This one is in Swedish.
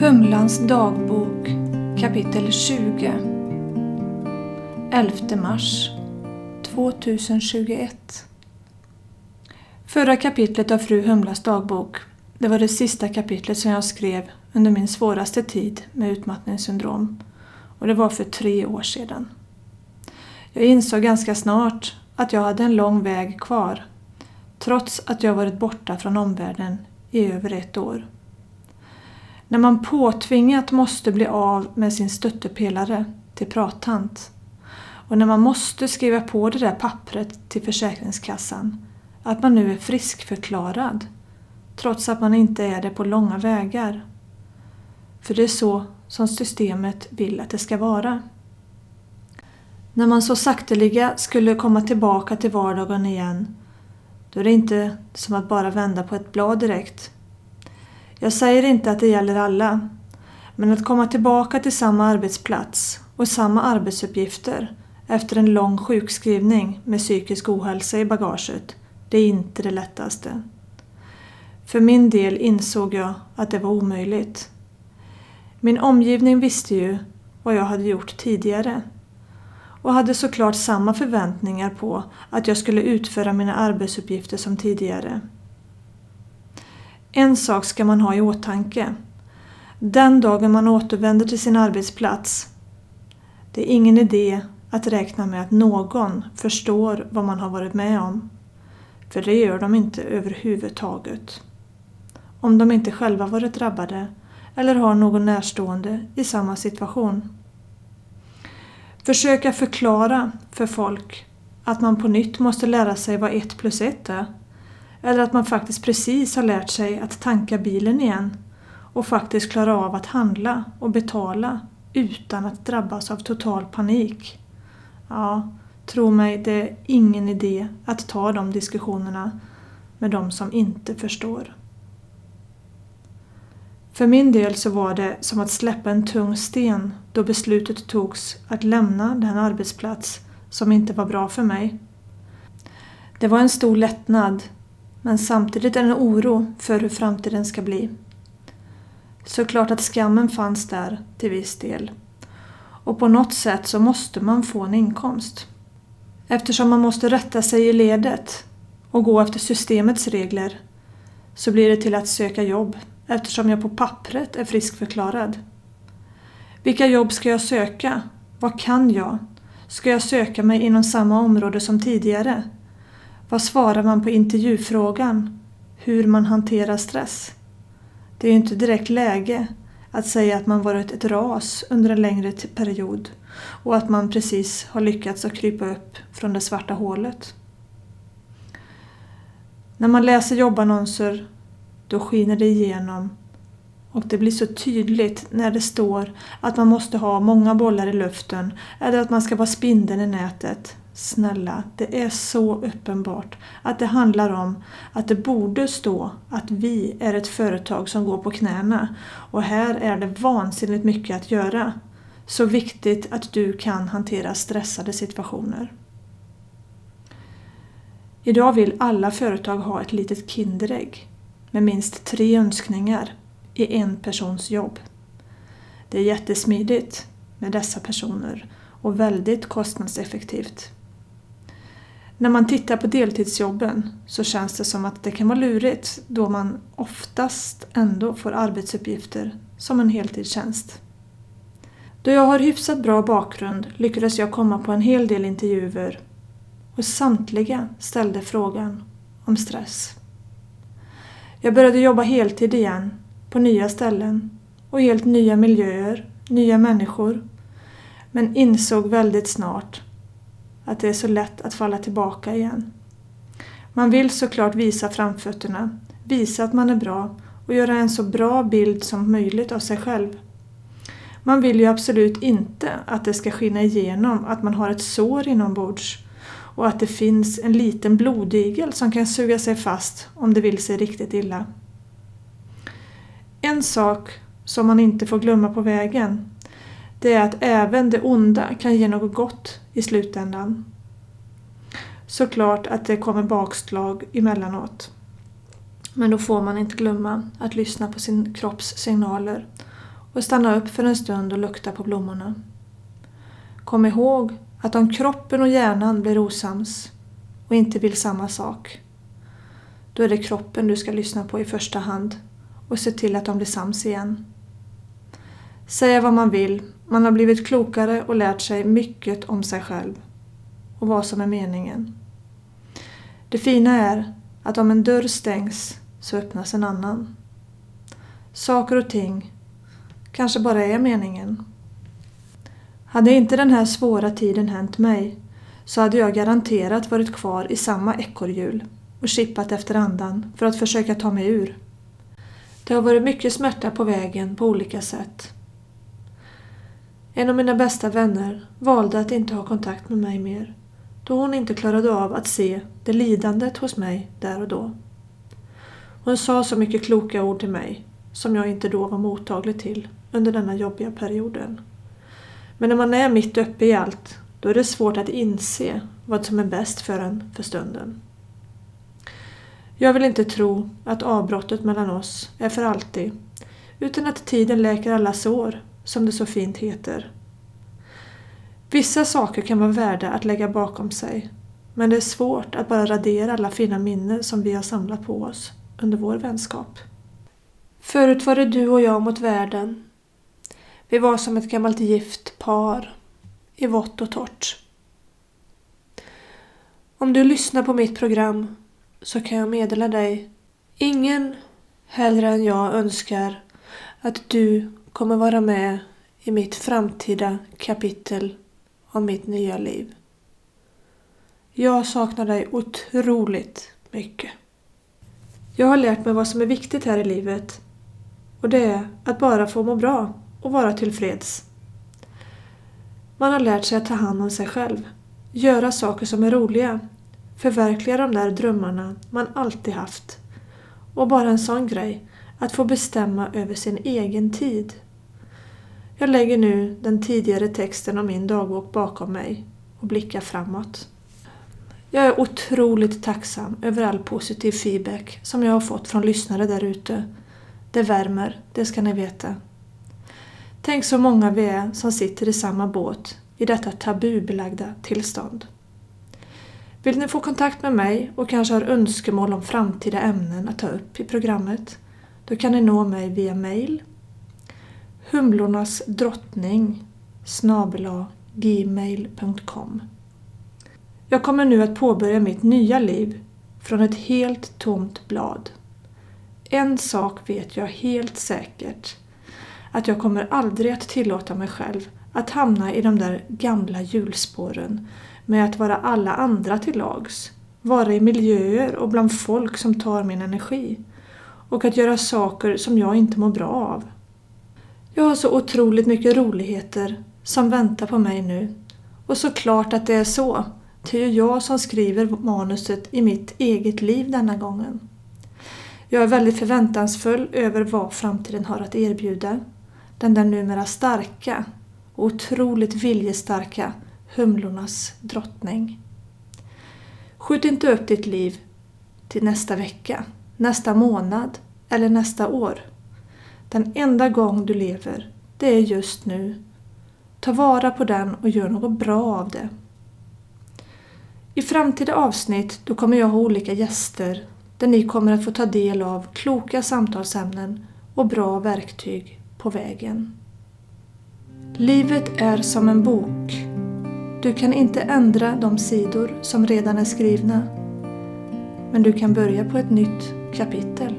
Humlans dagbok kapitel 20 11 mars 2021 Förra kapitlet av Fru Humlas dagbok det var det sista kapitlet som jag skrev under min svåraste tid med utmattningssyndrom och det var för tre år sedan. Jag insåg ganska snart att jag hade en lång väg kvar trots att jag varit borta från omvärlden i över ett år. När man påtvingat måste bli av med sin stöttepelare till prattant och när man måste skriva på det där pappret till Försäkringskassan att man nu är friskförklarad trots att man inte är det på långa vägar. För det är så som systemet vill att det ska vara. När man så sakteliga skulle komma tillbaka till vardagen igen då är det inte som att bara vända på ett blad direkt. Jag säger inte att det gäller alla, men att komma tillbaka till samma arbetsplats och samma arbetsuppgifter efter en lång sjukskrivning med psykisk ohälsa i bagaget, det är inte det lättaste. För min del insåg jag att det var omöjligt. Min omgivning visste ju vad jag hade gjort tidigare och hade såklart samma förväntningar på att jag skulle utföra mina arbetsuppgifter som tidigare. En sak ska man ha i åtanke. Den dagen man återvänder till sin arbetsplats. Det är ingen idé att räkna med att någon förstår vad man har varit med om. För det gör de inte överhuvudtaget. Om de inte själva varit drabbade eller har någon närstående i samma situation. Försöka förklara för folk att man på nytt måste lära sig vad ett plus ett är. Eller att man faktiskt precis har lärt sig att tanka bilen igen och faktiskt klara av att handla och betala utan att drabbas av total panik. Ja, tro mig, det är ingen idé att ta de diskussionerna med de som inte förstår. För min del så var det som att släppa en tung sten då beslutet togs att lämna den arbetsplats som inte var bra för mig. Det var en stor lättnad men samtidigt en oro för hur framtiden ska bli. Såklart att skammen fanns där till viss del. Och på något sätt så måste man få en inkomst. Eftersom man måste rätta sig i ledet och gå efter systemets regler så blir det till att söka jobb eftersom jag på pappret är friskförklarad. Vilka jobb ska jag söka? Vad kan jag? Ska jag söka mig inom samma område som tidigare? Vad svarar man på intervjufrågan? Hur man hanterar stress? Det är ju inte direkt läge att säga att man varit ett ras under en längre period och att man precis har lyckats att krypa upp från det svarta hålet. När man läser jobbannonser då skiner det igenom och det blir så tydligt när det står att man måste ha många bollar i luften eller att man ska vara spindeln i nätet. Snälla, det är så uppenbart att det handlar om att det borde stå att vi är ett företag som går på knäna och här är det vansinnigt mycket att göra. Så viktigt att du kan hantera stressade situationer. Idag vill alla företag ha ett litet Kinderägg med minst tre önskningar i en persons jobb. Det är jättesmidigt med dessa personer och väldigt kostnadseffektivt. När man tittar på deltidsjobben så känns det som att det kan vara lurigt då man oftast ändå får arbetsuppgifter som en heltidstjänst. Då jag har hyfsat bra bakgrund lyckades jag komma på en hel del intervjuer och samtliga ställde frågan om stress. Jag började jobba heltid igen, på nya ställen och helt nya miljöer, nya människor. Men insåg väldigt snart att det är så lätt att falla tillbaka igen. Man vill såklart visa framfötterna, visa att man är bra och göra en så bra bild som möjligt av sig själv. Man vill ju absolut inte att det ska skina igenom att man har ett sår inombords och att det finns en liten blodigel som kan suga sig fast om det vill sig riktigt illa. En sak som man inte får glömma på vägen det är att även det onda kan ge något gott i slutändan. Såklart att det kommer bakslag emellanåt. Men då får man inte glömma att lyssna på sin kropps signaler och stanna upp för en stund och lukta på blommorna. Kom ihåg att om kroppen och hjärnan blir osams och inte vill samma sak, då är det kroppen du ska lyssna på i första hand och se till att de blir sams igen. Säga vad man vill, man har blivit klokare och lärt sig mycket om sig själv och vad som är meningen. Det fina är att om en dörr stängs så öppnas en annan. Saker och ting kanske bara är meningen. Hade inte den här svåra tiden hänt mig så hade jag garanterat varit kvar i samma ekorrhjul och chippat efter andan för att försöka ta mig ur. Det har varit mycket smärta på vägen på olika sätt. En av mina bästa vänner valde att inte ha kontakt med mig mer då hon inte klarade av att se det lidandet hos mig där och då. Hon sa så mycket kloka ord till mig som jag inte då var mottaglig till under denna jobbiga perioden. Men när man är mitt uppe i allt, då är det svårt att inse vad som är bäst för en för stunden. Jag vill inte tro att avbrottet mellan oss är för alltid, utan att tiden läker alla sår, som det så fint heter. Vissa saker kan vara värda att lägga bakom sig, men det är svårt att bara radera alla fina minnen som vi har samlat på oss under vår vänskap. Förut var det du och jag mot världen. Vi var som ett gammalt gift par, i vått och torrt. Om du lyssnar på mitt program så kan jag meddela dig, ingen hellre än jag önskar att du kommer vara med i mitt framtida kapitel av mitt nya liv. Jag saknar dig otroligt mycket. Jag har lärt mig vad som är viktigt här i livet och det är att bara få må bra och vara tillfreds. Man har lärt sig att ta hand om sig själv, göra saker som är roliga, förverkliga de där drömmarna man alltid haft. Och bara en sån grej, att få bestämma över sin egen tid. Jag lägger nu den tidigare texten om min dagbok bakom mig och blickar framåt. Jag är otroligt tacksam över all positiv feedback som jag har fått från lyssnare där ute. Det värmer, det ska ni veta. Tänk så många vi är som sitter i samma båt i detta tabubelagda tillstånd. Vill ni få kontakt med mig och kanske har önskemål om framtida ämnen att ta upp i programmet, då kan ni nå mig via mail humlornas drottning gmail.com Jag kommer nu att påbörja mitt nya liv från ett helt tomt blad. En sak vet jag helt säkert. Att jag kommer aldrig att tillåta mig själv att hamna i de där gamla hjulspåren med att vara alla andra till lags. Vara i miljöer och bland folk som tar min energi. Och att göra saker som jag inte mår bra av. Jag har så otroligt mycket roligheter som väntar på mig nu. Och såklart att det är så. Det är ju jag som skriver manuset i mitt eget liv denna gången. Jag är väldigt förväntansfull över vad framtiden har att erbjuda. Den där numera starka och otroligt viljestarka Humlornas drottning. Skjut inte upp ditt liv till nästa vecka, nästa månad eller nästa år. Den enda gång du lever, det är just nu. Ta vara på den och gör något bra av det. I framtida avsnitt då kommer jag ha olika gäster där ni kommer att få ta del av kloka samtalsämnen och bra verktyg på vägen. Livet är som en bok. Du kan inte ändra de sidor som redan är skrivna. Men du kan börja på ett nytt kapitel.